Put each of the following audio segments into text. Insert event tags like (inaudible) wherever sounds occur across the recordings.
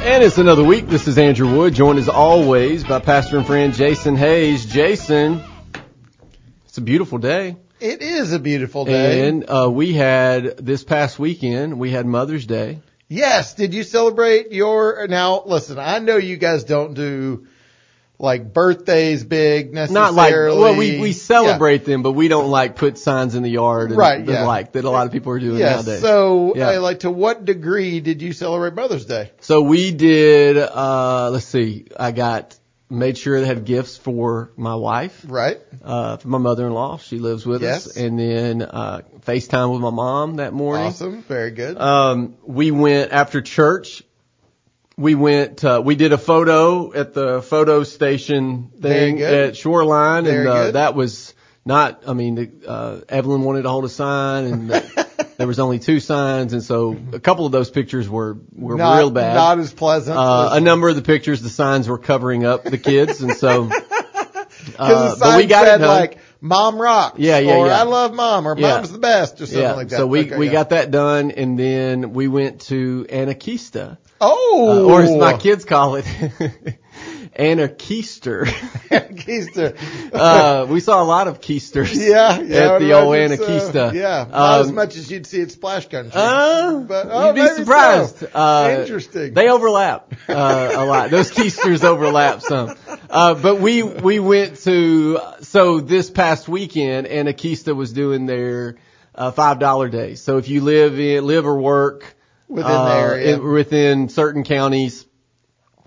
And it's another week. This is Andrew Wood, joined as always by pastor and friend Jason Hayes. Jason, it's a beautiful day. It is a beautiful day. And uh, we had this past weekend, we had Mother's Day. yes, did you celebrate your now listen, I know you guys don't do like birthdays big necessarily. Not like, well, we, we celebrate them, but we don't like put signs in the yard and Right, that yeah. like that a lot of people are doing Yeah. Nowadays. So, Yeah. uh, like to what degree did you celebrate Mother's Day? So we did, uh, let's see, I got, made sure they had gifts for my wife. Right? uh, for my mother-in-law. She lives with Yes. us. And then, uh, FaceTime with my mom that morning. Awesome. Very good. Um, we went after church. We went, uh, we did a photo at the photo station thing at Shoreline. Very and, uh, that was not, I mean, uh, Evelyn wanted to hold a sign and (laughs) there was only two signs. And so a couple of those pictures were, were not, real bad. Not as pleasant. uh, a number of the pictures, the signs were covering up the kids. And so, (laughs) uh, but we got said it done. like, mom rocks. Yeah, yeah, or yeah. I love mom or Yeah. mom's the best or something yeah. like that. So we Okay, we yeah. got that done, and then we went to Anakeesta, uh, Oh! or as my kids call it, (laughs) Anarchister. (laughs) Keister. (laughs) uh, we saw a lot of keisters. Yeah, yeah. At the old imagine so. Yeah, not as Um, much as you'd see at Splash Country. Uh, but oh, you'd be surprised. so. Uh, Interesting. They overlap uh, a lot. Those keisters overlap some. Uh, but we we went to so this past weekend, Anakeesta was doing their uh, five dollar day. So if you live in live or work Within uh, the area. in- within certain counties,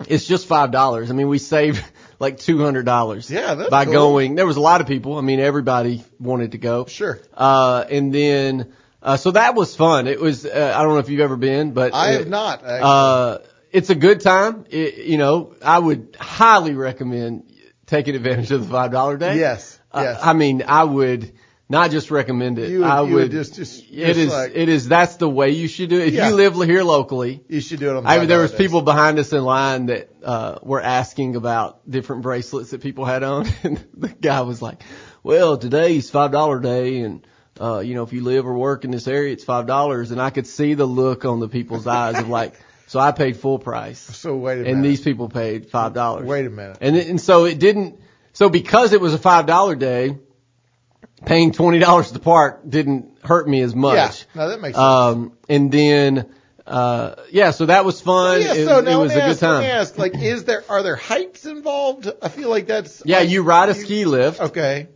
it's just five dollars. I mean, we saved (laughs) like two hundred dollars. Yeah, that's by cool. going. There was a lot of people. I mean, everybody wanted to go. Sure. Uh, and then, uh, so that was fun. It was, uh, I don't know if you've ever been, but I it- have not. Actually. Uh, it's a good time. It, you know, I would highly recommend taking advantage of the five dollar day. yes. Uh, Yes. I mean, I would not just recommend it. You would- I you would just- just- it just is, like- it is, that's the way you should do it. If Yeah. you live here locally, you should do it on. I, mean, there was people behind us in line that uh, were asking about different bracelets that people had on, (laughs) and the guy was like, "Well, today's five dollar day, and uh, you know, if you live or work in this area, it's five dollars." And I could see the look on the people's eyes of like, (laughs) "So I paid full price, So wait a minute. and these people paid five dollars." Wait a minute. And and so it didn't. So because it was a five dollar day, paying twenty dollars to park didn't hurt me as much. Yeah. No, that makes sense. Um, and then, uh, yeah, so that was fun. yeah. it, So it now was a good ask, me time. ask, like, is there are there heights involved? I feel like that's. Yeah, like, you ride a ski lift Okay.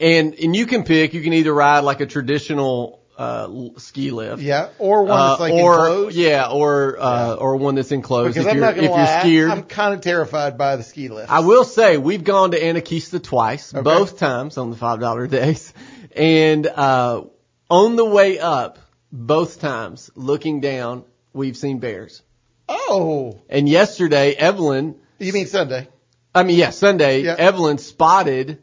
and, and you can pick, you can either ride like a traditional, uh, ski lift. Yeah. Or one Uh, that's like or, enclosed. yeah, or, uh, or one that's enclosed Because if I'm you're, not gonna if lie, you're scared. I'm kind of terrified by the ski lift. I will say we've gone to Anakeesta twice, Okay. both times on the five dollar days, and uh, on the way up, both times looking down, we've seen bears. Oh, And yesterday, Evelyn, you mean Sunday? I mean, yeah, Sunday, Yeah. Evelyn spotted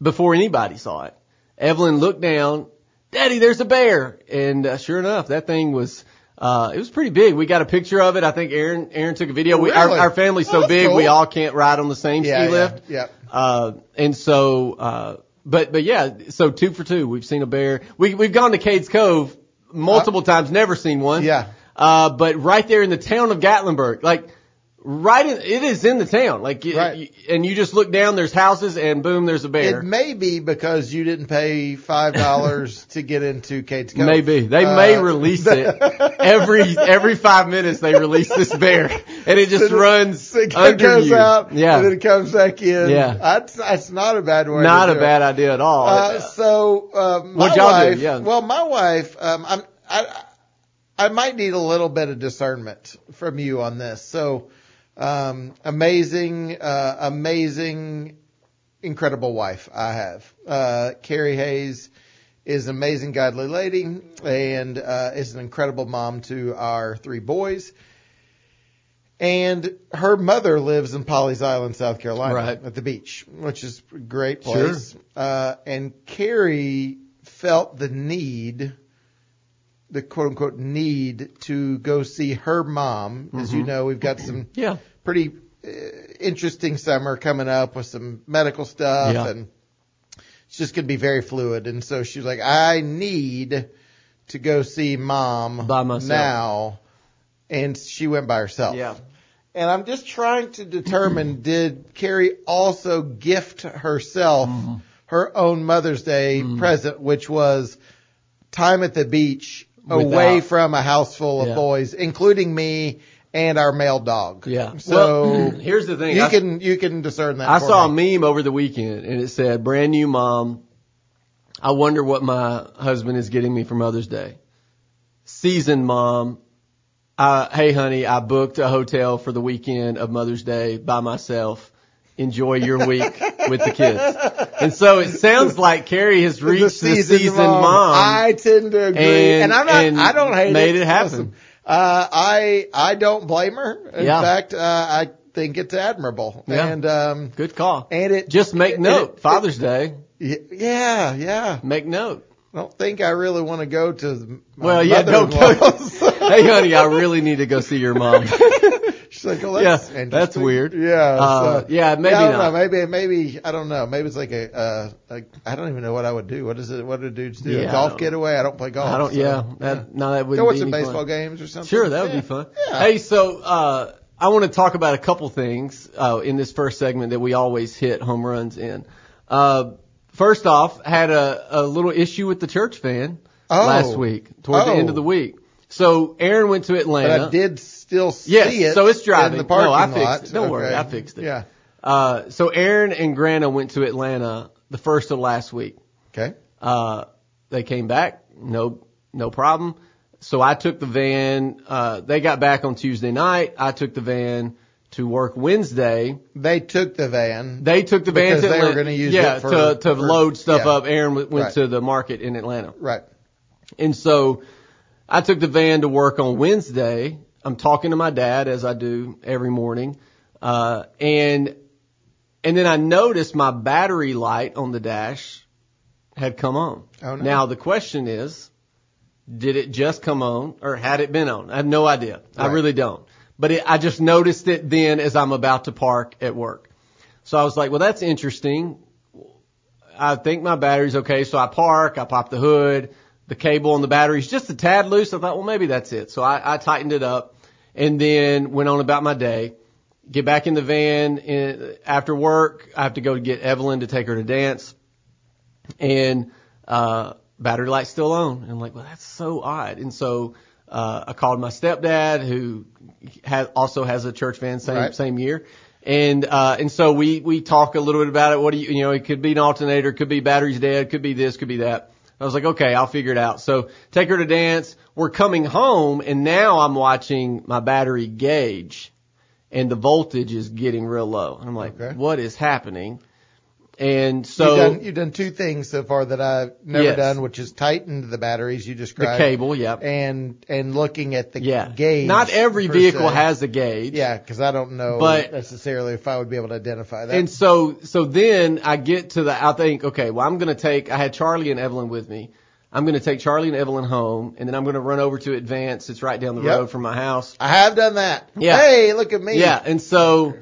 before anybody saw it. Evelyn looked down, Daddy, there's a bear, and uh, sure enough, that thing was. Uh, it was pretty big. We got a picture of it. I think Aaron, Aaron took a video. We, our, our family's Oh, so that's big, we all can't ride on the same Yeah. ski lift. Yeah. Uh, and so, uh, but, but yeah, so two for two. We've seen a bear. We, we've gone to Cades Cove multiple times, never seen one. Yeah. Uh, but right there in the town of Gatlinburg, like, right in, it is in the town. Like, Right. and you just look down, there's houses and boom, there's a bear. It may be because you didn't pay five dollars (laughs) to get into Cades Cove. Maybe they may Uh, release it (laughs) every every five minutes. They release this bear, and it just it- runs It under goes you. out, yeah, and then it comes back in. Yeah. that's, that's not a bad way. not a bad It. idea at all. Uh, so, uh, my What'd y'all do? wife, Yeah. well, my wife, um, I'm, I, I might need a little bit of discernment from you on this. So, um, amazing, uh, amazing, incredible wife I have. Uh, Carrie Hayes is an amazing, godly lady and, uh, is an incredible mom to our three boys. And her mother lives in Pawleys Island, South Carolina, Right. at the beach, which is a great place. Uh, and Carrie felt the need, the quote unquote need to go see her mom. As you know, we've got some yeah, pretty uh, interesting summer coming up with some medical stuff Yeah. and it's just going to be very fluid. And so she's like, I need to go see mom By myself. now. and she went by herself. Yeah. And I'm just trying to determine (clears throat) did Carrie also gift herself Mm-hmm. her own Mother's Day present, which was time at the beach away Without- from a house full of Yeah. boys, including me and our male dog. Yeah. So well, (clears throat) here's the thing. you I, can you can discern that. I for saw a meme over the weekend and it said, brand new mom. I wonder what my husband is getting me for Mother's Day. Seasoned mom. Uh, hey honey, I booked a hotel for the weekend of Mother's Day by myself. Enjoy your week with the kids. And so it sounds like Carrie has reached the seasoned, mom. I tend to agree, and- and, I'm not. and I don't hate made it. it happen. Listen, uh, I I don't blame her. In Yeah. fact, uh, I think it's admirable. Yeah. And um, Good call. and it Just make it- note. it- Father's Day. yeah, yeah. Make note. I don't think I really want to go to. My Well, yeah, don't go. (laughs) hey honey, I really need to go see your mom. (laughs) She's like, oh, that's Yeah, that's weird. Yeah, Uh, so- yeah, maybe I don't not. Know, maybe, maybe I don't know. Maybe it's like a, uh, a. I don't even know what I would do. What is it? What do dudes do? Yeah, golf getaway? I don't play golf. I don't. so, yeah, that, no, that would Go watch some baseball fun. games or something. Sure, that would be fun. Yeah. Hey, so uh, I want to talk about a couple things uh, in this first segment that we always hit home runs in. Uh, first off, had a, a little issue with the church van Oh. last week, toward the Oh. end of the week. So Aaron went to But Atlanta. I did still see Yes, it. so it's driving. in the parking No, I lot. fixed it. Don't worry, I fixed it. Yeah. Uh, so Aaron and Grana went to Atlanta the first of last week. Okay. Uh, they came back, no, no problem. So I took the van, uh, they got back on Tuesday night. I took the van to work Wednesday. They took the van. They took the van Because to they were gonna use yeah, it for- to, to for- load stuff yeah. up. Aaron went Right. to the market in Atlanta. right. And so I took the van to work on Wednesday. I'm talking to my dad as I do every morning. Uh, and, and then I noticed my battery light on the dash had come on. Oh, no. Now the question is, did it just come on or had it been on? I have no idea. I really don't. But it, I just noticed it then as I'm about to park at work. So I was like, well, that's interesting. I think my battery's okay. So I park, I pop the hood, the cable on the battery's just a tad loose. I thought, well, maybe that's it. So I, I tightened it up and then went on about my day. Get back in the van in, after work. I have to go get Evelyn to take her to dance and, uh, battery light's still on. And I'm like, well, that's so odd. And so, uh, I called my stepdad who has, also has a church van same, Right. same year. And, uh, and so we, we talk a little bit about it. What do you, you know, it could be an alternator, could be batteries dead, could be this, could be that. I was like, okay, I'll figure it out. So take her to dance. We're coming home and now I'm watching my battery gauge and the voltage is getting real low. And I'm like, Okay. what is happening? And so you've done, you've done two things so far that I've never Yes. done, which is tightened the batteries you described, the cable, yeah. And, and looking at the Yeah. gauge. Not every vehicle se. has a gauge. Yeah, because I don't know But- necessarily if I would be able to identify that. And so, so then I get to the, I think, okay, well, I'm going to take, I had Charlie and Evelyn with me. I'm going to take Charlie and Evelyn home and then I'm going to run over to Advance. It's right down the Yep. road from my house. I have done that. Yeah. Hey, look at me. Yeah. And so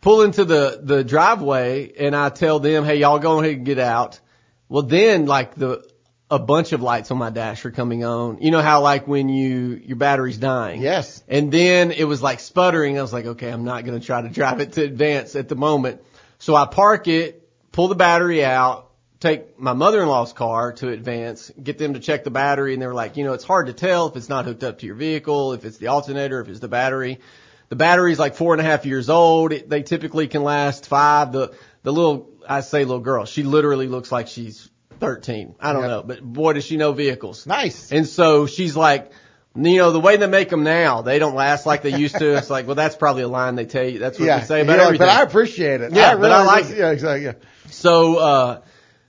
pull into the, the driveway and I tell them, hey, y'all go ahead and get out. Well, then like the, a bunch of lights on my dash are coming on. You know how like when you, your battery's dying. Yes. And then it was like sputtering. I was like, okay, I'm not going to try to drive it to advance at the moment. So I park it, pull the battery out, take my mother-in-law's car to advance, get them to check the battery. And they were like, you know, it's hard to tell if it's not hooked up to your vehicle, if it's the alternator, if it's the battery. The battery's like four and a half years old. It, they typically can last five. The, the little, I say little girl, she literally looks like she's 13. I don't Yep. know, but boy, does she know vehicles. Nice. And so she's like, you know, the way they make them now, they don't last like they used to. (laughs) It's like, well, that's probably a line they tell you. That's what yeah. they say about Yeah, everything. But I appreciate it. Yeah, I but I like just- it. Yeah, exactly. Yeah. so, uh,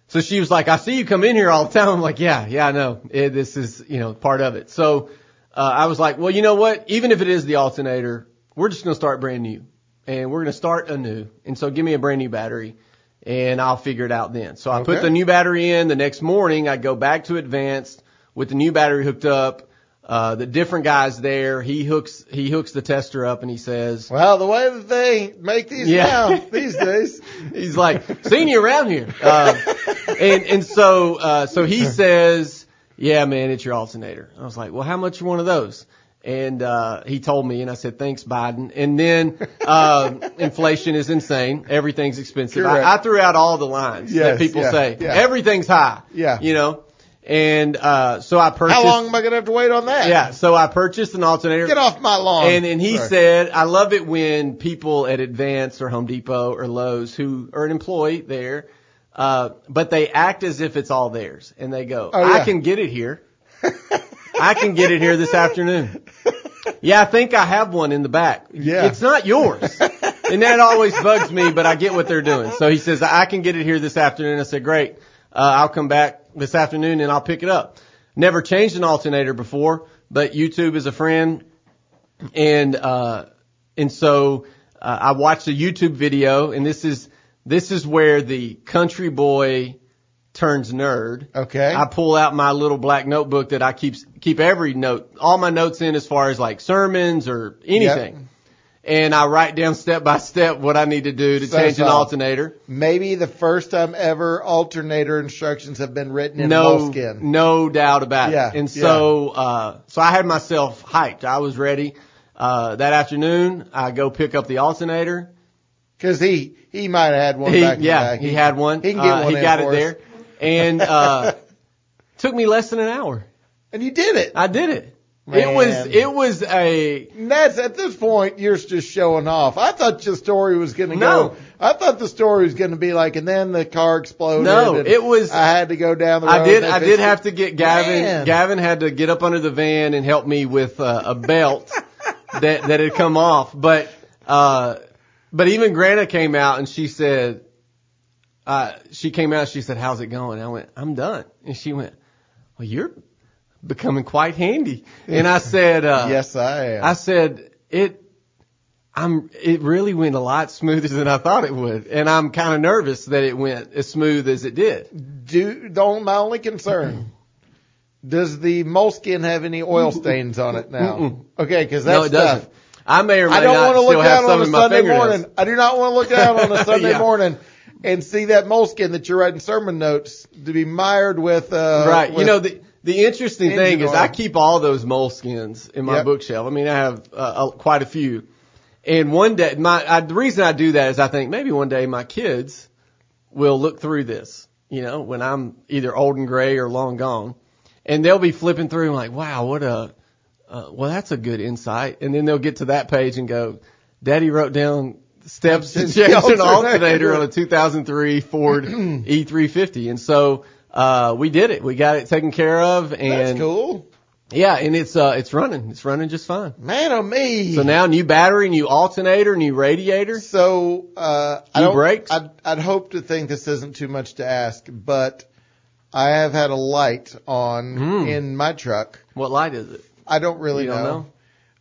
so she was like, I see you come in here all the time. I'm like, yeah, yeah, I know. It, this is, you know, part of it. So, uh, I was like, well, you know what? Even if it is the alternator, we're just going to start brand new and we're going to start anew. And so give me a brand new battery and I'll figure it out then. So I put the new battery in the next morning. I go back to advanced with the new battery hooked up. Uh, the different guys there, he hooks, he hooks the tester up and he says, Well, the way that they make these Yeah. now these days. (laughs) He's like, seen you around here. Uh, and, and so, uh, so he (laughs) says, yeah, man, it's your alternator. I was like, well, how much one of those? And uh, he told me, and I said, "Thanks, Biden." And then uh, (laughs) inflation is insane; everything's expensive. I, I threw out all the lines Yes, that people yeah, say. yeah. Everything's high. Yeah. you know. And uh, so I purchased. How long am I going to have to wait on that? Yeah, so I purchased an alternator. Get off my lawn. And and he Sorry. said, I love it when people at Advance or Home Depot or Lowe's who are an employee there, uh, but they act as if it's all theirs, and they go, Oh, yeah. I can get it here. (laughs) I can get it here this afternoon. Yeah, I think I have one in the back. Yeah. It's not yours. and that always bugs me, but I get what they're doing. So he says, I can get it here this afternoon. I said, great. Uh, I'll come back this afternoon and I'll pick it up. Never changed an alternator before, but YouTube is a friend. And, uh, and so, uh, I watched a YouTube video and this is, this is where the country boy turns nerd. Okay. I pull out my little black notebook that I keep keep every note, all my notes in as far as like sermons or anything. And I write down step by step what I need to do to So change an alternator. Maybe the first time ever alternator instructions have been written in no, moleskin. no doubt about Yeah, it. And so, uh, so I had myself hyped. I was ready. Uh, that afternoon, I go pick up the alternator. Because he, he might have had one He, back yeah, back. he had one. He can get Uh, one He got it us. there. And, uh, (laughs) took me less than an hour. And you did it. I did it. It was, it was a, And that's at this point you're just showing off. I thought your story was going to No. go. I thought the story was going to be like, and then the car exploded. No, and it was- I had to go down the road. I did. I did have to get Gavin. Man. Gavin had to get up under the van and help me with uh, a belt that that had come off. But uh, but even Grana came out and she said, uh, she came out. She said, "How's it going?" I went, "I'm done." And she went, "Well, you're becoming quite handy." And I said, uh, Yes, I am. I said it. I'm. It really went a lot smoother than I thought it would, and I'm kind of nervous that it went as smooth as it did. do don't my only concern. Does the moleskin have any oil stains on it now? Mm-mm. Okay, because No, that's it doesn't. tough. I may or may I don't not want to still look have some on a Sunday morning. I do not want to look out on a (laughs) Sunday Yeah. morning and see that moleskin that you're writing sermon notes to be mired with. Uh, right. with- you know, the, the interesting thing is. I keep all those moleskins in my Yep. bookshelf. I mean, I have uh, a, quite a few. And one day, my, I, the reason I do that is I think maybe one day my kids will look through this, you know, when I'm either old and gray or long gone. And they'll be flipping through and like, wow, what a, uh, well, that's a good insight. And then they'll get to that page and go, daddy wrote down steps to Change change an alternator." alternator on a 2003 Ford E350. And so, uh, we did it. We got it taken care of and that's cool. yeah, and it's, uh, it's running. It's running just fine. Man, oh me. So now new battery, new alternator, new radiator. So uh, I don't. brakes? I'd, I'd hope to think this isn't too much to ask, but I have had a light on Hmm. in my truck. What light is it? I don't really You don't know.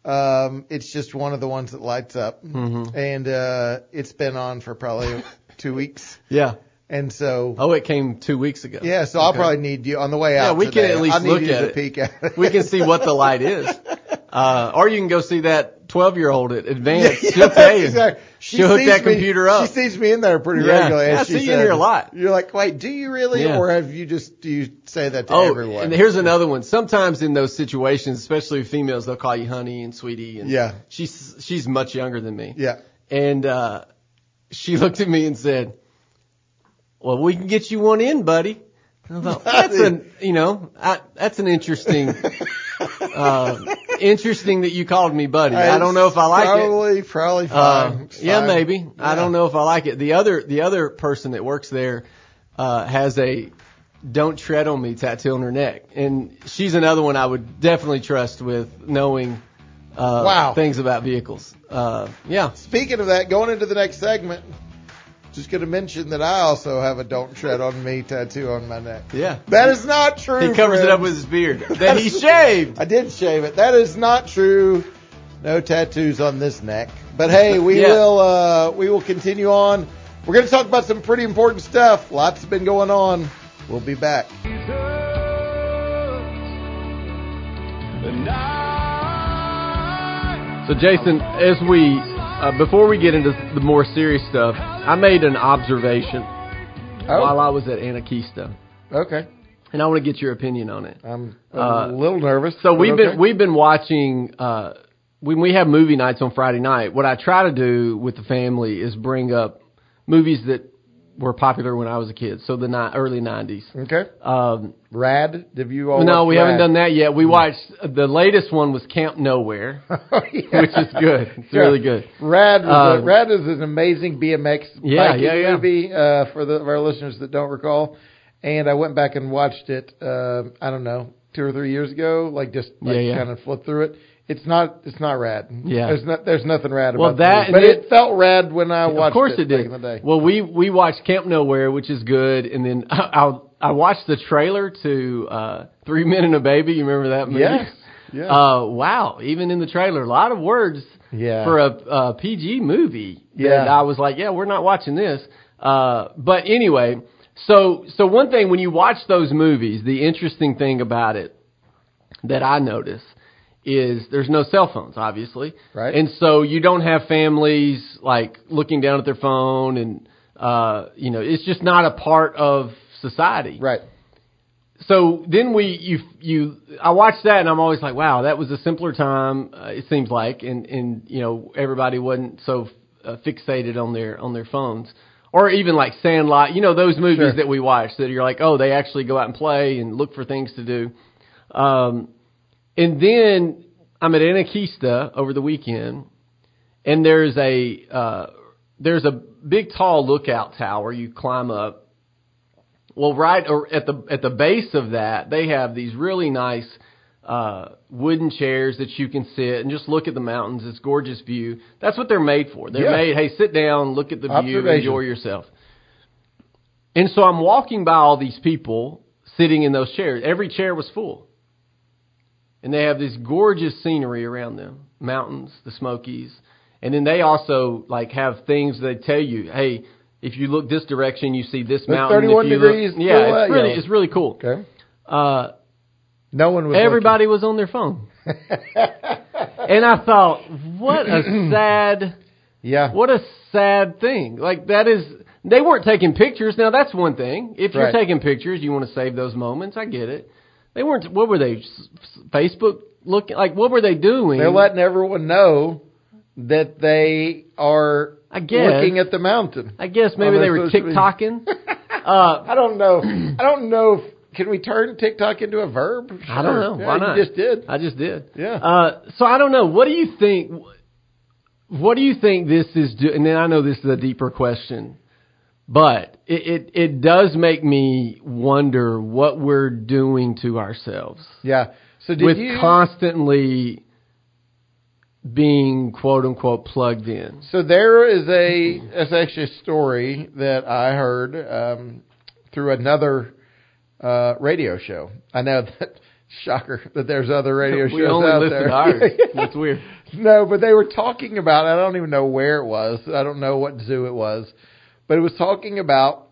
Um, it's just one of the ones that lights up, Mhm. and uh, it's been on for probably (laughs) two weeks, Yeah. and so Oh, it came two weeks ago. yeah. So I'll probably need you on the way out. Yeah, we can at least I'll need look you at to it. Peek at it. we can see what the light is. (laughs) Uh, or you can go see that 12 year old at Advance. Yeah, (laughs) She'll tell you. exactly. She She'll hook that me- computer up. She sees me in there pretty Yeah. regularly. Yeah, I see you in here a lot. You're like, wait, do you really, Yeah. or have you just do you say that to Oh, everyone? and here's another one. Sometimes in those situations, especially with females, they'll call you honey and sweetie. And Yeah. She's, she's much younger than me. yeah. And, uh, she (laughs) looked at me and said, well, we can get you one in, buddy. And I thought, (laughs) that's an, you know, I, that's an interesting, uh, interesting that you called me buddy. I don't know if I like it. probably, Probably, Uh, fine. It's yeah, fine. maybe. I don't know if I like it. The other, the other person that works there, uh, has a "Don't tread on me" tattoo on her neck, and she's another one I would definitely trust with knowing, uh, Wow. things about vehicles. Uh, yeah. Speaking of that, going into the next segment, just going to mention that I also have a "Don't Tread on Me" tattoo on my neck. Yeah. That is not true. He covers it up with his beard (laughs) that he shaved. I did shave it. That is not true. No tattoos on this neck. But hey, we (laughs) Yeah. will uh, we will continue on. We're going to talk about some pretty important stuff. Lots has been going on. We'll be back. So Jason, as we uh, before we get into the more serious stuff, I made an observation Oh. while I was at Anakeesta. Okay. and I want to get your opinion on it. I'm a Uh, little nervous. So we've okay. been we've been watching uh when we have movie nights on Friday night. What I try to do with the family is bring up movies that were popular when I was a kid. So the ni- early '90s. okay. Um, Rad. Have you all? no, we haven't done that yet. We watched the latest one was Camp Nowhere, (laughs) Oh, yeah. which is good. It's Yeah. really good. Rad was a, Um, Rad is an amazing BMX Yeah, yeah, yeah. movie uh, for the of our listeners that don't recall. And I went back and watched it. Uh, I don't know, two or three years ago. Like just like Yeah, yeah. kind of flipped through it. It's not. It's not rad. Yeah. There's not. There's nothing rad Well, about that but and it, felt rad when I watched of course it, it, did. back in the day. Well, we we watched Camp Nowhere, which is good, and then (laughs) I I watched the trailer to uh Three Men and a Baby. You remember that movie? Yes. (laughs) Yeah. Uh, wow. Even in the trailer, a lot of words Yeah. for a, a PG movie. Yeah. I was like, yeah, we're not watching this. Uh, but anyway, so so one thing when you watch those movies, the interesting thing about it that I notice is there's no cell phones, obviously, Right. And so you don't have families like looking down at their phone, and uh, you know, it's just not a part of society, right. so then we you you I watched that and I'm always like, wow, that was a simpler time. Uh, it seems like, and and you know everybody wasn't so uh, fixated on their on their phones, or even like Sandlot. You know those movies Sure. that we watch that you're like, oh, they actually go out and play and look for things to do. Um, and then I'm at Anakeesta over the weekend, and there's a uh, there's a big tall lookout tower you climb up. Well, right or at the at the base of that, they have these really nice uh, wooden chairs that you can sit and just look at the mountains. It's gorgeous view. That's what they're made for. They're Yeah. made. Hey, sit down, look at the view, enjoy yourself. And so I'm walking by all these people sitting in those chairs. Every chair was full. And they have this gorgeous scenery around them. Mountains, the Smokies. And then they also like have things they tell you, hey, if you look this direction, you see this Look mountain. 31 degrees Look, yeah, it's really, it's really cool. Okay. Uh, No one was. everybody was on their phone. (laughs) and I thought, what a (clears throat) sad. Yeah. what a sad thing. Like that is, they weren't taking pictures. Now that's one thing. If you're Right. taking pictures, you want to save those moments. I get it. They weren't. What were they? Facebook looking like? What were they doing? They're letting everyone know that they are I guess. looking at the mountain. I guess maybe they were. TikToking. (laughs) uh, I don't know. I don't know if can we turn TikTok into a verb? I don't know. Yeah, Why not? just did. I just did. Yeah. Uh, so I don't know. What do you think? What do you think this is? Do- and then I know this is a deeper question, but it, it it does make me wonder what we're doing to ourselves Yeah. So did with you? constantly being quote unquote plugged in. so there is a it's actually a story that I heard um, through another uh, radio show. I know that (laughs) shocker that there's other radio we shows only out listen there. to ours. (laughs) That's weird. No, but they were talking about. I don't even know where it was. I don't know what zoo it was, but it was talking about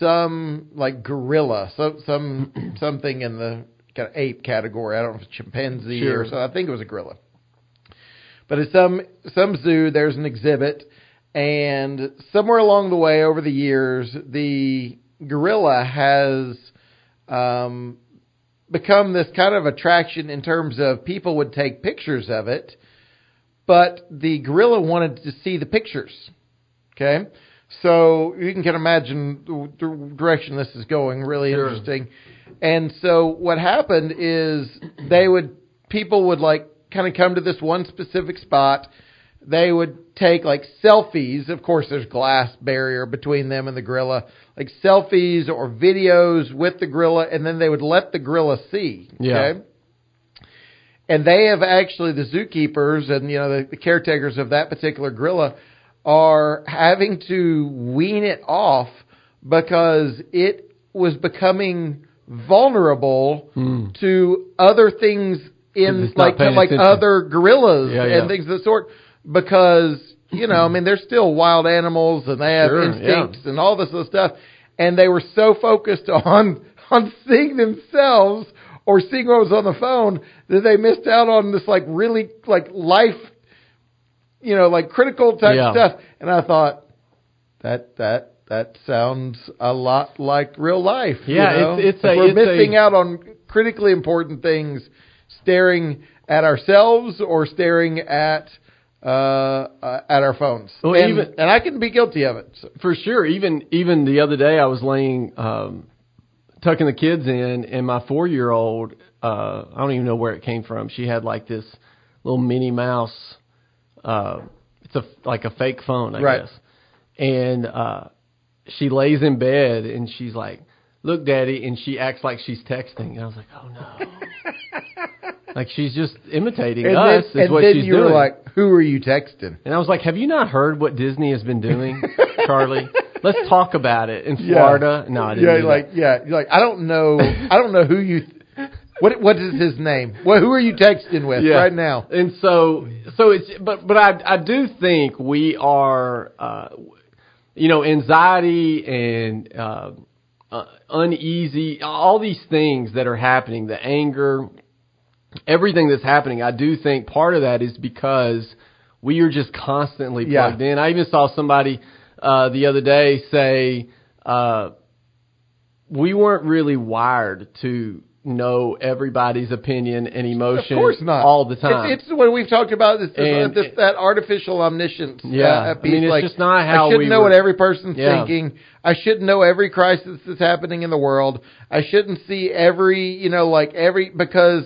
some like gorilla, some some (clears throat) something in the kind of ape category. I don't know if it's chimpanzee Sure. or so. I think it was a gorilla. But at some some zoo, there's an exhibit, and somewhere along the way, over the years, the gorilla has um, become this kind of attraction in terms of people would take pictures of it, but the gorilla wanted to see the pictures. Okay, so you can kind of imagine the direction this is going. Really Sure. interesting. And so what happened is they would people would like kind of come to this one specific spot. They would take like selfies. Of course, there's glass barrier between them and the gorilla, like selfies or videos with the gorilla, and then they would let the gorilla see. Yeah. Okay? And they have actually the zookeepers and you know the, the caretakers of that particular gorilla are having to wean it off because it was becoming vulnerable to other things in like like attention. other gorillas Yeah, and yeah. things of the sort because you know I mean they're still wild animals and they have Sure, instincts and all this other stuff and they were so focused on (laughs) on seeing themselves or seeing what was on the phone that they missed out on this like really like life you know like critical type Yeah. stuff and I thought that that that sounds a lot like real life. you Yeah, know? it's- it's a- we're it's a- missing out on critically important things, staring at ourselves or staring at uh, uh at our phones. Well, and, even- and I can be guilty of it. So- For sure. Even even the other day, I was laying, um, tucking the kids in, and my four year old, uh, I don't even know where it came from. She had like this little Minnie Mouse. Uh, it's a like a fake phone, I Right. guess. And uh, she lays in bed, and she's like, "Look, Daddy," and she acts like she's texting. And I was like, "Oh no." (laughs) Like she's just imitating And us then, is what she's you doing. were like, "Who are you texting?" And I was like, "Have you not heard what Disney has been doing, (laughs) Charlie? Let's talk about it in Yeah. Florida." No, I didn't. Yeah, like yeah, you're like I don't know, I don't know who you. What what is his name? What who are you texting with yeah. right now? And so, so it's but but I I do think we are, uh, you know, anxiety and uh, uh, uneasy, all these things that are happening, the anger, everything that's happening. I do think part of that is because we are just constantly Yeah. plugged in. I even saw somebody uh, the other day say uh, we weren't really wired to know everybody's opinion and emotion Of course not. all the time. It's, it's what we've talked about. This, And- this that artificial omniscience. Yeah. uh, I mean, it's like, just not how I shouldn't we know were- what every person's Yeah. thinking. I shouldn't know every crisis that's happening in the world. I shouldn't see every, you know, like every because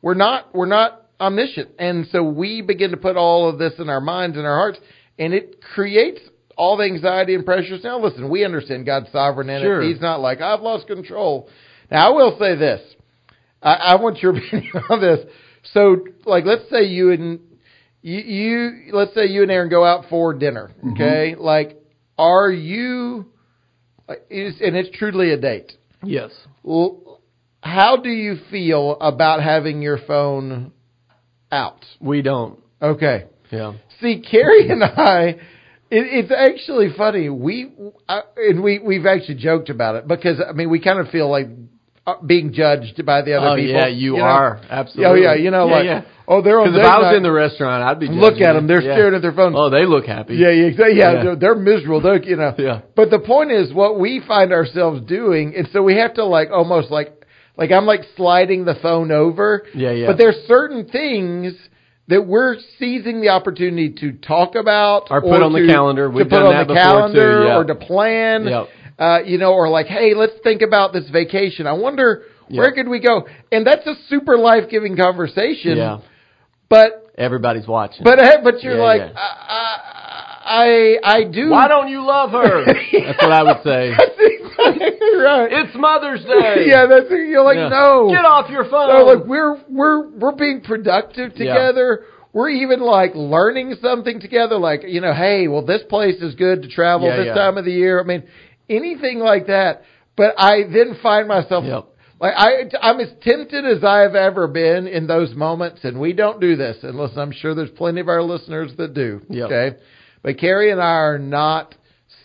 we're not we're not omniscient, and so we begin to put all of this in our minds and our hearts, and it creates all the anxiety and pressures. Now, listen, we understand God's sovereign in Sure. it. He's not like I've lost control. Now, I will say this. I, I want your (laughs) opinion on this. So, like, let's say you and you, you, let's say you and Aaron go out for dinner. Mm-hmm. Okay, like, are you? Is and it's truly a date. yes. Well, how do you feel about having your phone out? We don't. Okay. Yeah. See, Carrie (laughs) and I, it's actually funny. We I, and we we've actually joked about it because I mean we kind of feel like Uh, being judged by the other oh people. yeah, you, know? are absolutely. Oh yeah, you know yeah, like yeah. oh they're on Because if I was night. in the restaurant, I'd be Look at them; they're Yeah. staring at their phones. Oh, they look happy. Yeah, yeah. Yeah. They're, they're miserable. They're, you know. Yeah. But the point is, what we find ourselves doing, and so we have to like almost like like I'm like sliding the phone over. Yeah, yeah. But there's certain things that we're seizing the opportunity to talk about Or put on the calendar. We've put done on that the calendar too, yeah. or to plan. Yep. Uh, you know, or like, hey, let's think about this vacation. I wonder where could we go? And that's a super life giving conversation. Yeah. But Everybody's watching. but uh, but you're Yeah, like, yeah. I, I I do. why don't you love her? (laughs) That's what I would say. (laughs) right. It's Mother's Day. (laughs) yeah, that's you're like Yeah. no. Get off your phone. No, look, we're we're we're being productive together. We're even like learning something together. Like you know, hey, well, this place is good to travel Yeah, this yeah. time of the year. I mean, anything like that. But I then find myself Yep. like I I'm as tempted as I've ever been in those moments, and we don't do this unless I'm sure there's plenty of our listeners that do. Yep. Okay, but Carrie and I are not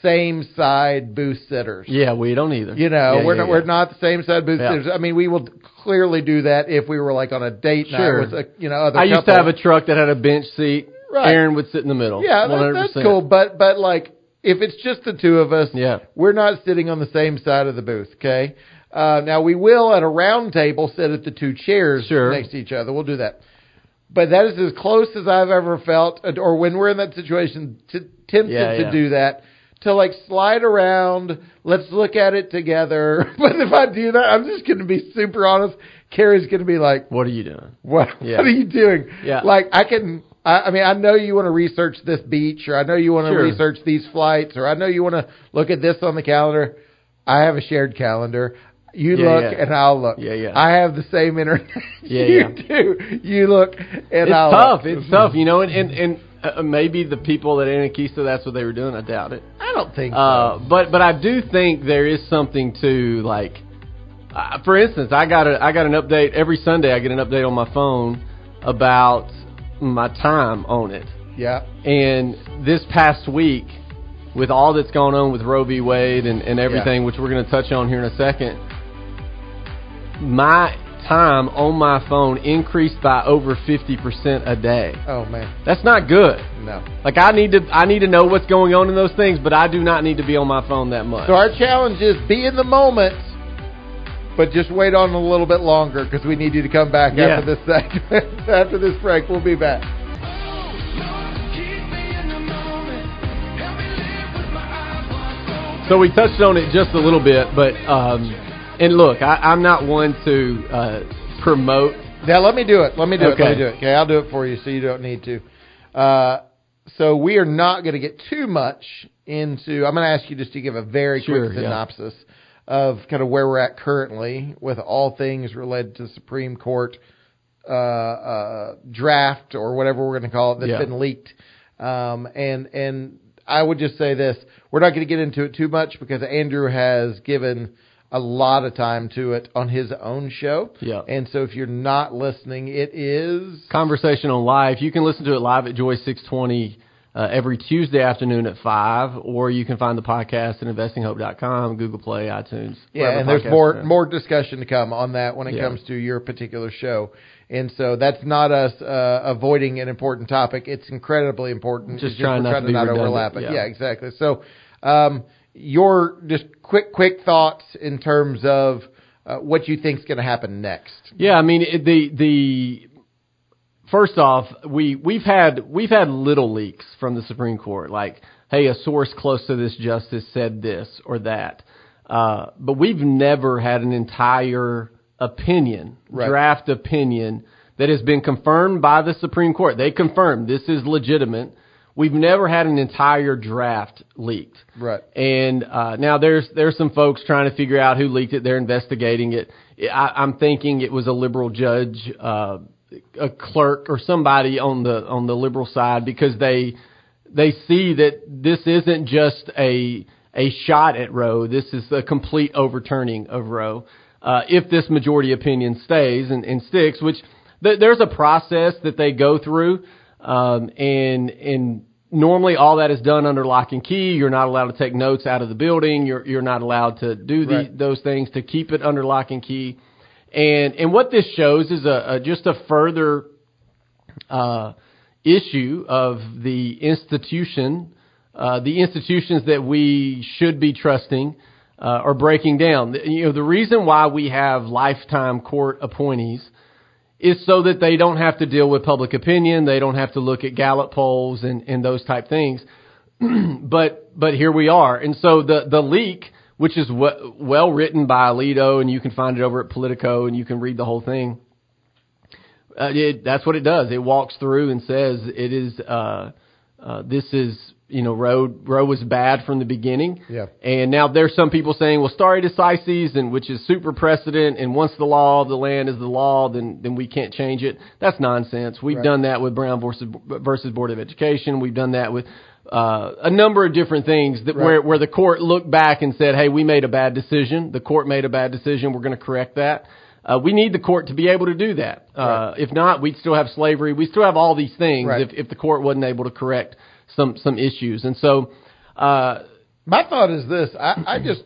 same side booth sitters. yeah, we don't either. You know, Yeah, we're yeah, not, yeah. we're not the same side booth sitters. I mean, we will clearly do that if we were like on a date Sure. night with a you know other. I used to have a truck that had a bench seat. Right. Aaron would sit in the middle. yeah, that, 100%. that's cool. But but like if it's just the two of us, Yeah. we're not sitting on the same side of the booth. Okay. Uh, now we will at a round table sit at the two chairs Sure. next to each other. We'll do that. But that is as close as I've ever felt, or when we're in that situation, t- tempted Yeah, to do that. To like slide around, let's look at it together. (laughs) But if I do that, I'm just going to be super honest. Carrie's going to be like, What are you doing? what, Yeah. what are you doing? Yeah. Like I can, I, I mean, I know you want to research this beach, or I know you want to Sure. research these flights, or I know you want to look at this on the calendar. I have a shared calendar. You Yeah, look yeah. and I'll look. Yeah, yeah. I have the same internet. (laughs) Yeah, you yeah. do. You look and It's I'll tough. look. It's tough, you know, and and, and uh, maybe the people at Anakeesta, that's what they were doing. I doubt it. I don't think Uh, so. but but I do think there is something to like. Uh, for instance, I got a I got an update every Sunday. I get an update on my phone about my time on it. Yeah. And this past week, with all that's gone on with Roe v. Wade and, and everything, which we're going to touch on here in a second, my time on my phone increased by over 50% a day. Oh man, That's not good. no. Like I need to I need to know what's going on in those things, but I do not need to be on my phone that much. So our challenge is be in the moment, but just wait on a little bit longer because we need you to come back Yeah. after this segment. (laughs) after this break, we'll be back. So we touched on it just a little bit, but um, and look, I, I'm not one to uh, promote. Now let me do it. Let me do it. Let Okay. me do it. Okay, I'll do it for you, so you don't need to. Uh, so we are not going to get too much into. I'm going to ask you just to give a very Sure, quick yeah. Of kind of where we're at currently with all things related to Supreme Court uh, uh, draft or whatever we're going to call it that's Yeah. been leaked. Um, and and I would just say this: we're not going to get into it too much because Andrew has given a lot of time to it on his own show. Yeah. And so if you're not listening, it is Conversation on live. You can listen to it live at Joy 620 uh, every Tuesday afternoon at five, or you can find the podcast at investinghope.com, Google Play, iTunes. yeah, and there's more more discussion to come on that when it Yeah. comes to your particular show. And so that's not us uh, avoiding an important topic. It's incredibly important. Just It's trying not to be redundant, overlap it. yeah. Yeah, exactly. So um, your just quick quick thoughts in terms of uh, what you think's going to happen next. Yeah, I mean it, the the first off, we we've had we've had little leaks from the Supreme Court, like hey, a source close to this justice said this or that, uh, but we've never had an entire opinion, Right. draft opinion that has been confirmed by the Supreme Court. They confirmed this is legitimate. We've never had an entire draft leaked. Right. And uh, now there's there's some folks trying to figure out who leaked it. They're investigating it. I, I'm thinking it was a liberal judge, uh, a clerk, or somebody on the on the liberal side because they they see that this isn't just a a shot at Roe. This is a complete overturning of Roe. Uh, if this majority opinion stays and, and sticks, which th- there's a process that they go through, um, and and normally all that is done under lock and key. You're not allowed to take notes out of the building. You're you're not allowed to do the, Right. those things to keep it under lock and key. And and what this shows is a, a just a further uh, issue of the institution, uh, the institutions that we should be trusting uh, are breaking down. You know, the reason why we have lifetime court appointees is so that they don't have to deal with public opinion, they don't have to look at Gallup polls and, and those type things. (clears throat) but but here we are, and so the the leak, which is w- well written by Alito, and you can find it over at Politico, and you can read the whole thing uh, it, that's what it does. It walks through and says it is. Uh, uh, this is you know Roe Roe was bad from the beginning. Yeah. And now there's some people saying, well, stare decisis, and which is super precedent, and once the law of the land is the law, then then we can't change it. That's nonsense. We've Right. done that with Brown versus versus Board of Education. We've done that with. Uh, a number of different things that where Right. where the court looked back and said, "Hey, we made a bad decision. The court made a bad decision. We're going to correct that." Uh, we need the court to be able to do that. Uh, If not, we'd still have slavery. We still have all these things Right. if, if the court wasn't able to correct some some issues. And so, uh, My thought is this: I, I just,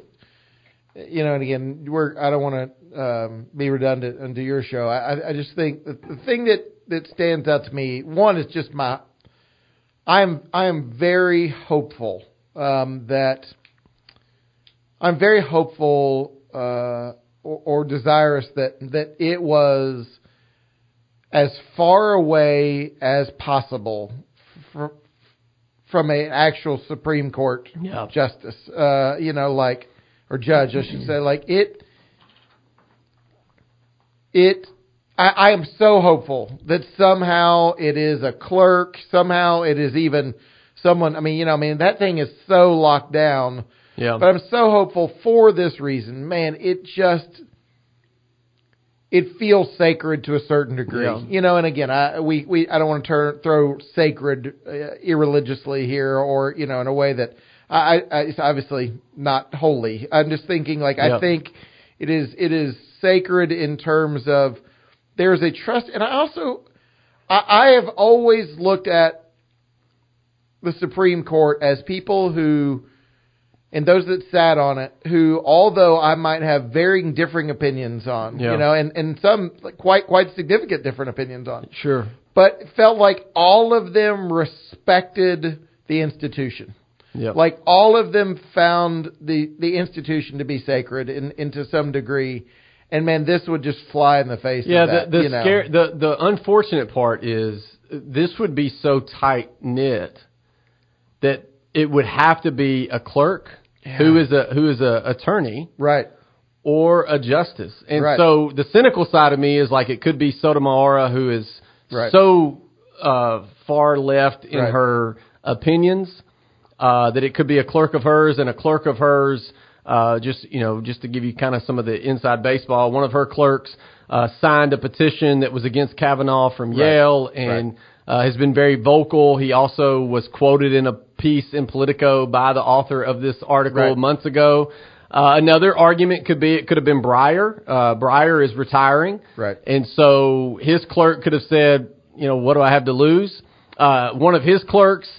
you know, and again, we're I don't want to um, be redundant into your show. I, I- just think the thing that that stands out to me, one is just my, I'm I am very hopeful um, that I'm very hopeful uh, or, or desirous that that it was as far away as possible fr- from an actual Supreme Court Yeah. justice. Uh, you know, like or judge, I should say. Like it, it. I, I am so hopeful that somehow it is a clerk. Somehow it is even someone. I mean, you know, I mean that thing is so locked down. yeah, But I'm so hopeful for this reason. Man, it just it feels sacred to a certain degree. Yeah. You know, and again, I we, we I don't want to turn, throw sacred uh, irreligiously here or, you know, in a way that I, I it's obviously not holy. I'm just thinking like Yeah. I think it is it is sacred in terms of there's a trust and I also I, I have always looked at the Supreme Court as people who and those that sat on it, who although I might have varying differing opinions on, Yeah. you know, and and some like, quite quite significant different opinions on, Sure. but felt like all of them respected the institution. Yep. Like all of them found the the institution to be sacred in, in to some degree, and man, this would just fly in the face. Yeah, of that, the the you know. scare the the unfortunate part is this would be so tight knit that it would have to be a clerk who is a who is a attorney right, or a justice. And Right. so the cynical side of me is like it could be Sotomayor who is Right. so uh, far left in Right. her opinions uh, that it could be a clerk of hers and a clerk of hers. Uh, just you know, just to give you kind of some of the inside baseball, one of her clerks uh, signed a petition that was against Kavanaugh from Yale and uh, has been very vocal. He also was quoted in a piece in Politico by the author of this article Right. months ago. Uh, another argument could be it could have been Breyer. Uh, Breyer is retiring, Right. And so his clerk could have said, you know, what do I have to lose? Uh, one of his clerks,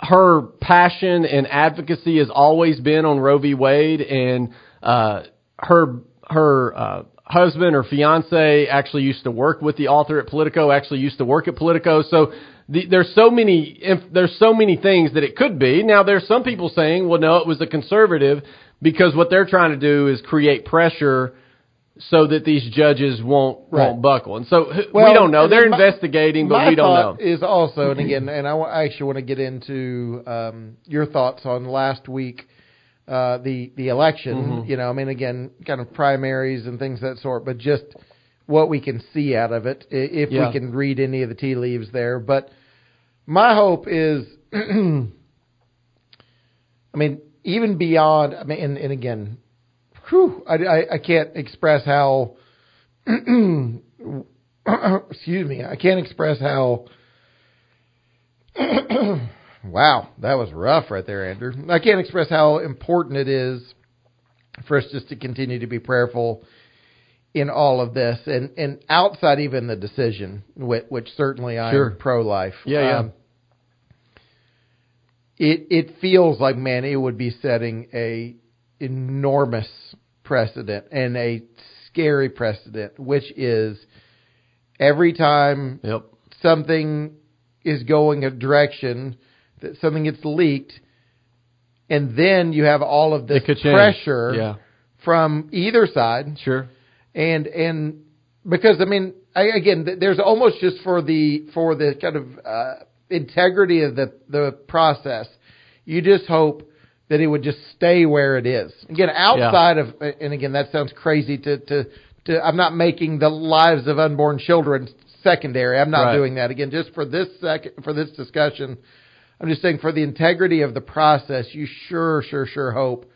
her passion and advocacy has always been on Roe v. Wade, and uh, her her uh, husband or fiance actually used to work with the author at Politico. Actually used to work at Politico. So the, there's so many if, there's so many things that it could be. Now there's some people saying, well, no, it was a conservative because what they're trying to do is create pressure. So that these judges won't Right. won't buckle, and so Well, we don't know. They're my- investigating, but we don't know. Is also, and again, and I, actually want to get into um, your thoughts on last week, uh, the the election. Mm-hmm. You know, I mean, again, kind of primaries and things of that sort, but just what we can see out of it, if Yeah. we can read any of the tea leaves there. But my hope is, (clears throat) I mean, even beyond. I mean, and, and again, whew, I, I, I can't express how. (clears throat) excuse me, I can't express how. (clears throat) wow, that was rough right there, Andrew. I can't express how important it is for us just to continue to be prayerful in all of this, and and outside even the decision, which, which certainly I Sure. pro life. Yeah, yeah. Um, it it feels like man, it would be setting a enormous precedent and a scary precedent, which is every time Yep. something is going a direction that something gets leaked, and then you have all of this It could change. pressure Yeah. from either side, Sure. and and because I mean, I, again, there's almost just for the for the kind of uh, integrity of the the process, you just hope that it would just stay where it is. Again, outside of, and again, that sounds crazy to to to. I'm not making the lives of unborn children secondary. I'm not Right. doing that. Again, just for this second for this discussion, I'm just saying for the integrity of the process, you sure sure sure hope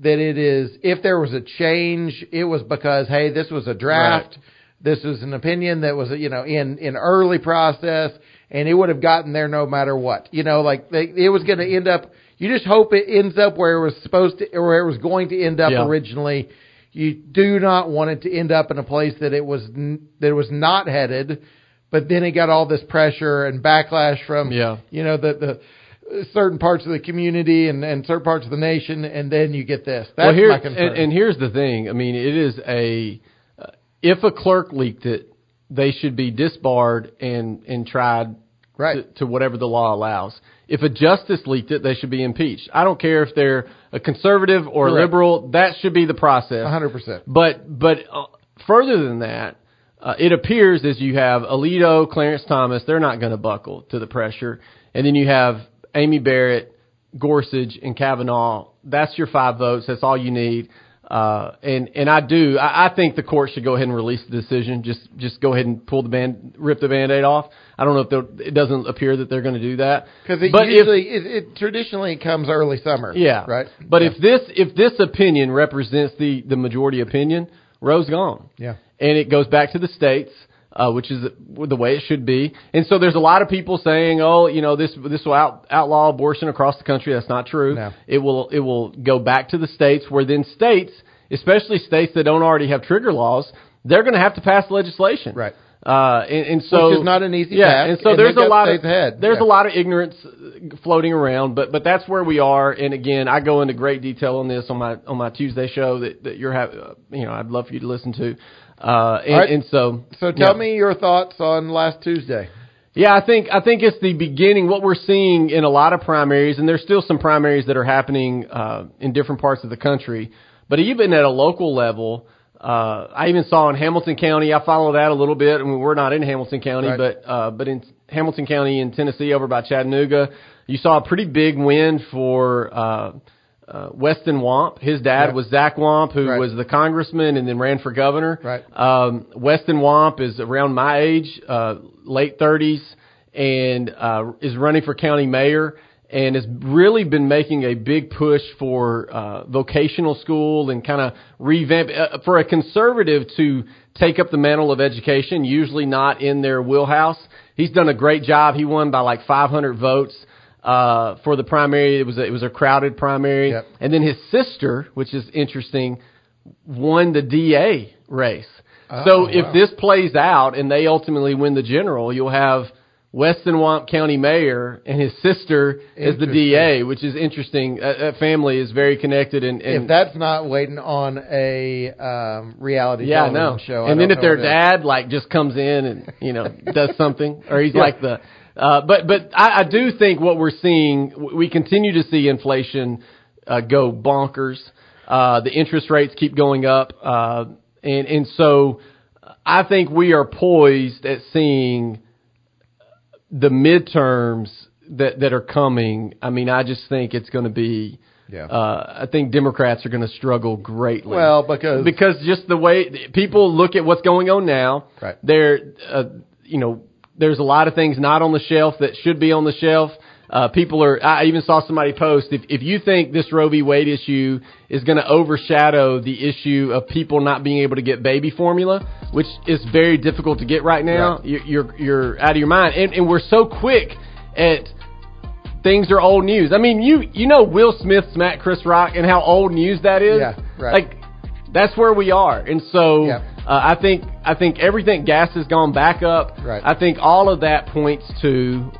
that it is if there was a change, it was because hey, this was a draft, this was an opinion that was you know in in early process, and it would have gotten there no matter what. You know, like they, it was going to end up. You just hope it ends up where it was supposed to, or where it was going to end up Yeah. originally. You do not want it to end up in a place that it was that it was not headed, but then it got all this pressure and backlash from Yeah. you know the the certain parts of the community and, and certain parts of the nation, and then you get this. That's well, here, my concern. And, and here's the thing. I mean, it is a uh, if a clerk leaked it, they should be disbarred and and tried Right. to, to whatever the law allows. If a justice leaked it, they should be impeached. I don't care if they're a conservative or a Correct. liberal. That should be the process. 100%. But but uh, further than that, uh, it appears as you have Alito, Clarence Thomas, they're not going to buckle to the pressure, and then you have Amy Barrett, Gorsuch, and Kavanaugh. That's your five votes. That's all you need. Uh, and and I do. I, I think the court should go ahead and release the decision. Just just go ahead and pull the band, rip the band-aid off. I don't know if it doesn't appear that they're going to do that. Because it But if- usually, it, it traditionally comes early summer. yeah. Right. But Yeah. if this if this opinion represents the the majority opinion, Roe's gone. Yeah. And it goes back to the states, uh, which is the way it should be. And so there's a lot of people saying, "Oh, you know, this this will out, outlaw abortion across the country." That's not true. No. It will it will go back to the states, where then states, especially states that don't already have trigger laws, they're going to have to pass legislation. Right. Uh, and, and so Which is not an easy yeah, task, and so and there's a lot of ahead. there's Yeah. a lot of ignorance uh, floating around, but but that's where we are. And again, I go into great detail on this on my on my Tuesday show that that you're having. Uh, you know, I'd love for you to listen to. Uh, and, right. and so So tell yeah. me your thoughts on last Tuesday. Yeah, I think I think it's the beginning. What we're seeing in a lot of primaries, and there's still some primaries that are happening uh, in different parts of the country. But even at a local level, uh, I even saw in Hamilton County. I follow that a little bit. I mean, we're not in Hamilton County, Right. but uh, but in Hamilton County in Tennessee, over by Chattanooga, you saw a pretty big win for. Uh, uh, Weston Wamp, his dad Right. was Zach Wamp, who Right. was the congressman and then ran for governor. Right. Um, Weston Wamp is around my age, uh, late 30s, and uh, is running for county mayor and has really been making a big push for uh, vocational school and kind of revamp uh, for a conservative to take up the mantle of education. Usually not in their wheelhouse. He's done a great job. He won by like 500 votes uh, for the primary. It was a, it was a crowded primary, Yep. and then his sister, which is interesting, won the DA race. so Oh, if wow. this plays out and they ultimately win the general, you'll have Weston Wamp County Mayor and his sister as the DA, which is interesting. That, that family is very connected and, and if that's not waiting on a um, reality yeah, I television know. show, I and then if their dad like just comes in and you know does something, or he's (laughs) Yeah. like the. Uh, but but I, I do think what we're seeing, we continue to see inflation uh, go bonkers. Uh, the interest rates keep going up, uh, and and so I think we are poised at seeing the midterms that that are coming. I mean, I just think it's going to be. Yeah. Uh, I think Democrats are going to struggle greatly well because because just the way people look at what's going on now, Right. There, uh, you know, there's a lot of things not on the shelf that should be on the shelf. Uh, people are. I even saw somebody post if if you think this Roe v. Wade issue is going to overshadow the issue of people not being able to get baby formula, which is very difficult to get right now, Right. you're, you're you're out of your mind. And and we're so quick at things are old news. I mean, you you know Will Smith smacked Chris Rock and how old news that is. Yeah, right. Like that's where we are. And so Yeah. uh, I think I think everything gas has gone back up. Right. I think all of that points to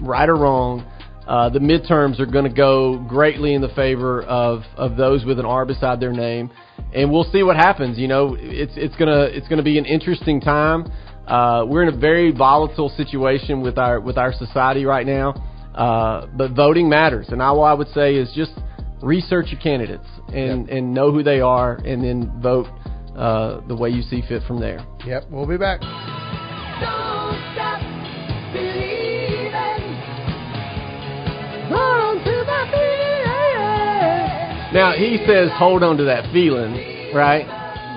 right or wrong. Uh, the midterms are going to go greatly in the favor of, of those with an R beside their name, and we'll see what happens. You know, it's it's gonna it's gonna be an interesting time. Uh, we're in a very volatile situation with our with our society right now, uh, but voting matters. And I would say is just research your candidates and Yep. and know who they are, and then vote uh, the way you see fit from there. Yep, we'll be back. Don't stop believing. Hold on to my feeling. Now he says, "Hold on to that feeling," right?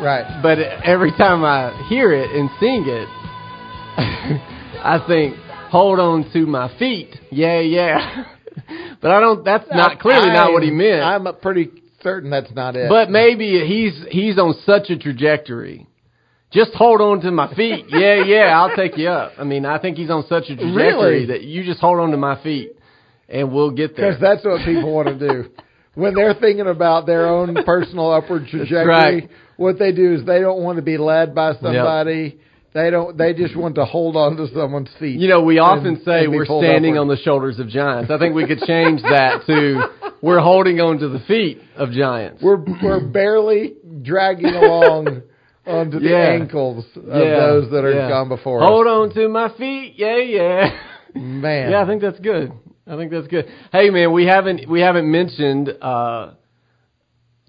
Right. But every time I hear it and sing it, (laughs) I think, "Hold on to my feet." Yeah, yeah. (laughs) but I don't. That's not clearly not what he meant. I'm pretty certain that's not it. But maybe he's he's on such a trajectory. Just hold on to my feet. Yeah, yeah, I'll take you up. I mean, I think he's on such a trajectory Really? that you just hold on to my feet, and we'll get there. Because that's what people want to do. When they're thinking about their own personal upward trajectory, right. what they do is they don't want to be led by somebody. They don't. They just want to hold on to someone's feet. You know, we often and- say and we're standing on the shoulders of giants. I think we could change that to (laughs) we're holding on to the feet of giants. We're we're barely dragging along onto the Yeah. ankles of Yeah, those that are yeah. gone before Hold us. on to my feet. Yeah, yeah. Man. Yeah, I think that's good. I think that's good. Hey man, we haven't we haven't mentioned uh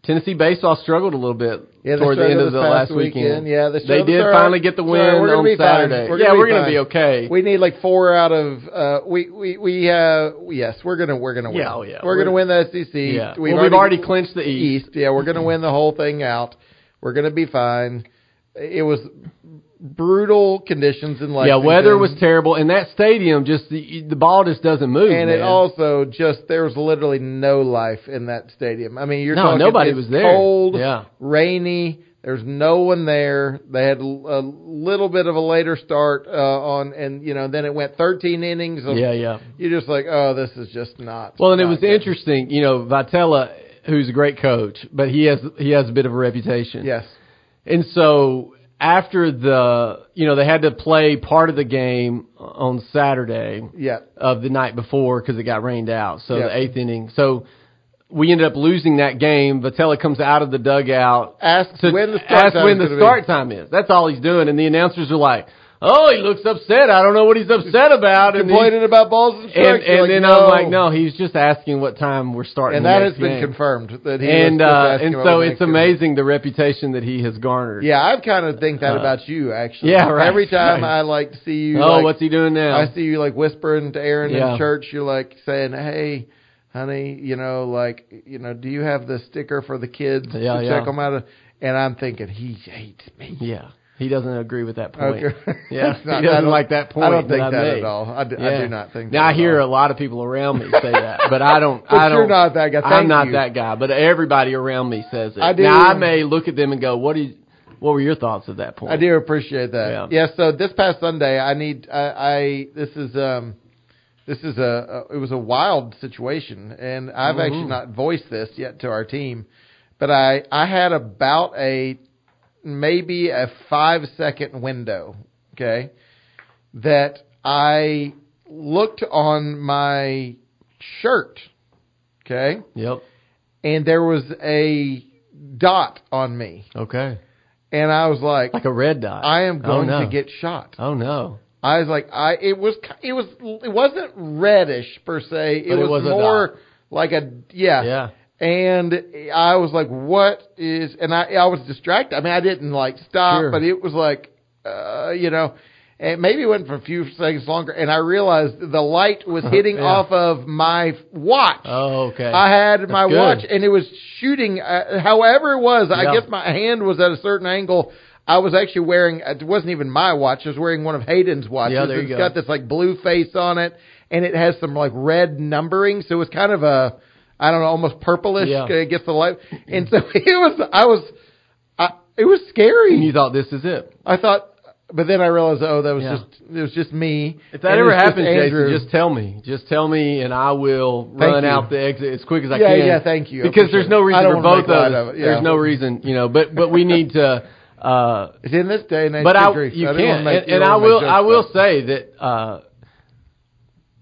Tennessee baseball struggled a little bit Yeah, toward the end of the last weekend. weekend. Yeah, they they did It's all right. finally get the win all right. We're gonna on. Saturday. We're yeah, we're gonna be okay. We need like four out of uh we we we uh yes, we're gonna we're gonna win. Yeah, oh, yeah. We're, gonna win the SEC. yeah. We've, well, we've already clinched the East. East. Yeah, we're gonna win the whole thing out. We're gonna be fine. It was brutal conditions in Yeah, weather was terrible, and that stadium just the the ball just doesn't move. and it also just there was literally no life in that stadium. I mean, you're No, talking nobody it's was there. Cold, Yeah. rainy. There's no one there. They had a little bit of a later start uh, on, and you know, then it went 13 innings. Of, yeah, yeah. You're just like, oh, this is just not. Well, and it was good. interesting. You know, Vitello, who's a great coach, but he has he has a bit of a reputation. Yes. And so after the, you know, they had to play part of the game on Saturday Yeah. of the night before because it got rained out. So Yeah. the eighth inning. So we ended up losing that game. Vitello comes out of the dugout Asks to when the start time when the start time is. That's all he's doing. And the announcers are like, "Oh, he looks upset. I don't know what he's upset about." And, he- Complaining about balls and and, strikes. You're and like, then no. I'm like, "No, he's just asking what time we're starting." And that has been game. confirmed that he And uh, and so it's game. amazing the reputation that he has garnered. Yeah, I've kind of think that Uh, about you actually. yeah, right, Every time right. I like to see you. Oh, like, what's he doing now? I see you like whispering to Aaron Yeah. in church. You're like saying, "Hey, honey, you know, like, you know, do you have the sticker for the kids Yeah, to yeah. check them out?" And I'm thinking he hates me. Yeah, he doesn't agree with that point. Okay. (laughs) Yeah, not- he I doesn't don't- like that point. I don't think I that at all. I do, I do not think. Now that I hear all. a lot of people around me (laughs) say that, but I don't. But I don't. you're not that guy. I'm not you. that guy, but everybody around me says it. I do. Now I may look at them and go, "What is? What were your thoughts at that point?" I do appreciate that. Yeah. Yeah. So this past Sunday, I need. I, I this is um, this is a, a it was a wild situation, and I've Mhm. actually not voiced this yet to our team, but I I had about a maybe a five second window. Okay, that I looked on my shirt. Okay, Yep. and there was a dot on me, Okay. and I was like, Like a red dot. I am Oh, going no. to get shot. Oh no. I was like, I it was it was it wasn't reddish per se. It But it was, was more like a yeah. Yeah. And I was like, what is? And I I was distracted. I mean, I didn't like stop, Sure. but it was like, uh, you know. And maybe it went for a few seconds longer, and I realized the light was hitting Yeah. off of my watch. Oh, okay. I had my good. watch, and it was shooting. Uh, however, it was. I guess my hand was at a certain angle. I was actually wearing. It wasn't even my watch. I was wearing one of Hayden's watches. Yeah, there you It's go. got this like blue face on it, and it has some like red numbering. So it was kind of a, I don't know, almost purplish Yeah. against the light. And so (laughs) it was. I was. I, it was scary. and you thought this is it. I thought, but then I realized, oh, that was Yeah. just it was just me. If that And ever just happens, Andrew. Jason, just tell me. Just tell me, and I will Thank run you. out the exit as quick as I Yeah, can. yeah, thank you. Because there's no reason for both of us. yeah. There's no reason, you know. But but we need to. (laughs) Uh, It's in this day and age. but I, you didn't can't, make- and, and I will. I will say that uh,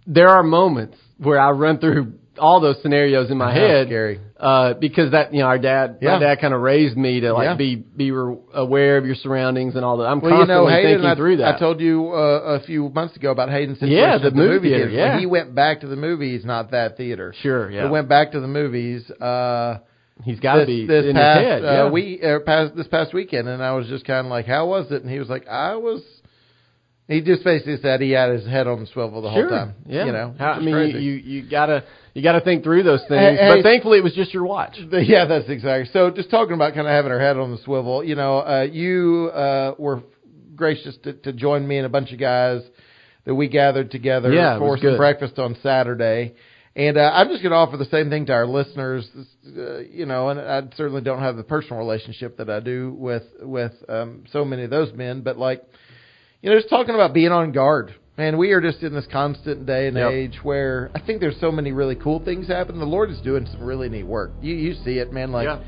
there are moments where I run through all those scenarios in my head. scary. Uh, because that, you know, our dad, Yeah. my dad kind of raised me to like Yeah. be, be re- aware of your surroundings and all that. I'm Well, you know, Hayden, thinking I, through that. I told you uh, a few months ago about Hayden's situation Yeah, at the movie theater, When yeah. he went back to the movies, not that theater. Sure, yeah. He went back to the movies. Uh, He's got to be this in past his head. uh, yeah. we uh, past this past weekend, and I was just kind of like, "How was it?" And he was like, "I was." He just basically said he had his head on the swivel the sure. whole time. Yeah. you know. How, I mean, crazy. you, you you gotta you gotta think through those things. Hey, hey. but thankfully, it was just your watch. Yeah, that's exactly. So just talking about kind of having our head on the swivel, you know, uh, you uh, were gracious to, to join me and a bunch of guys that we gathered together Yeah, for some good. breakfast on Saturday. And uh, I'm just going to offer the same thing to our listeners, uh, you know, and I certainly don't have the personal relationship that I do with with um, so many of those men, but like, you know, just talking about being on guard. Man, we are just in this constant day and Yep. age where I think there's so many really cool things happening. The Lord is doing some really neat work. You you see it, man. Like Yeah.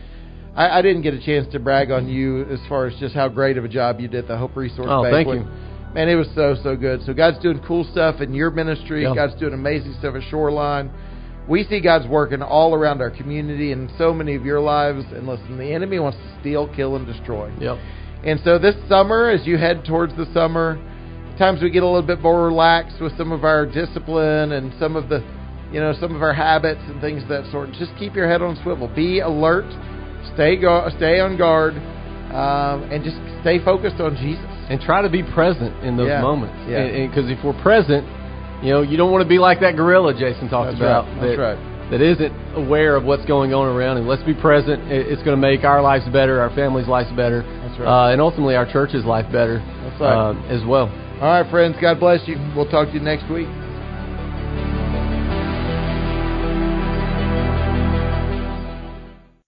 I, I didn't get a chance to brag on you as far as just how great of a job you did the Hope Resource Oh, thank you. Man, it was so so good. So God's doing cool stuff in your ministry. Yeah. God's doing amazing stuff at Shoreline. We see God's working all around our community and so many of your lives. And listen, the enemy wants to steal, kill, and destroy. Yep. And so this summer, as you head towards the summer, times we get a little bit more relaxed with some of our discipline and some of the, you know, some of our habits and things of that sort. Just keep your head on swivel. Be alert. Stay go, stay on guard, um, and just stay focused on Jesus. and try to be present in those Yeah, moments. yeah. Because if we're present, you know, you don't want to be like that gorilla Jason talked That's about. right, that's that, right. That isn't aware of what's going on around him. Let's be present. It's going to make our lives better, our families' lives better, That's right. uh, and ultimately our church's life better That's right. uh, as well. All right, friends. God bless you. We'll talk to you next week.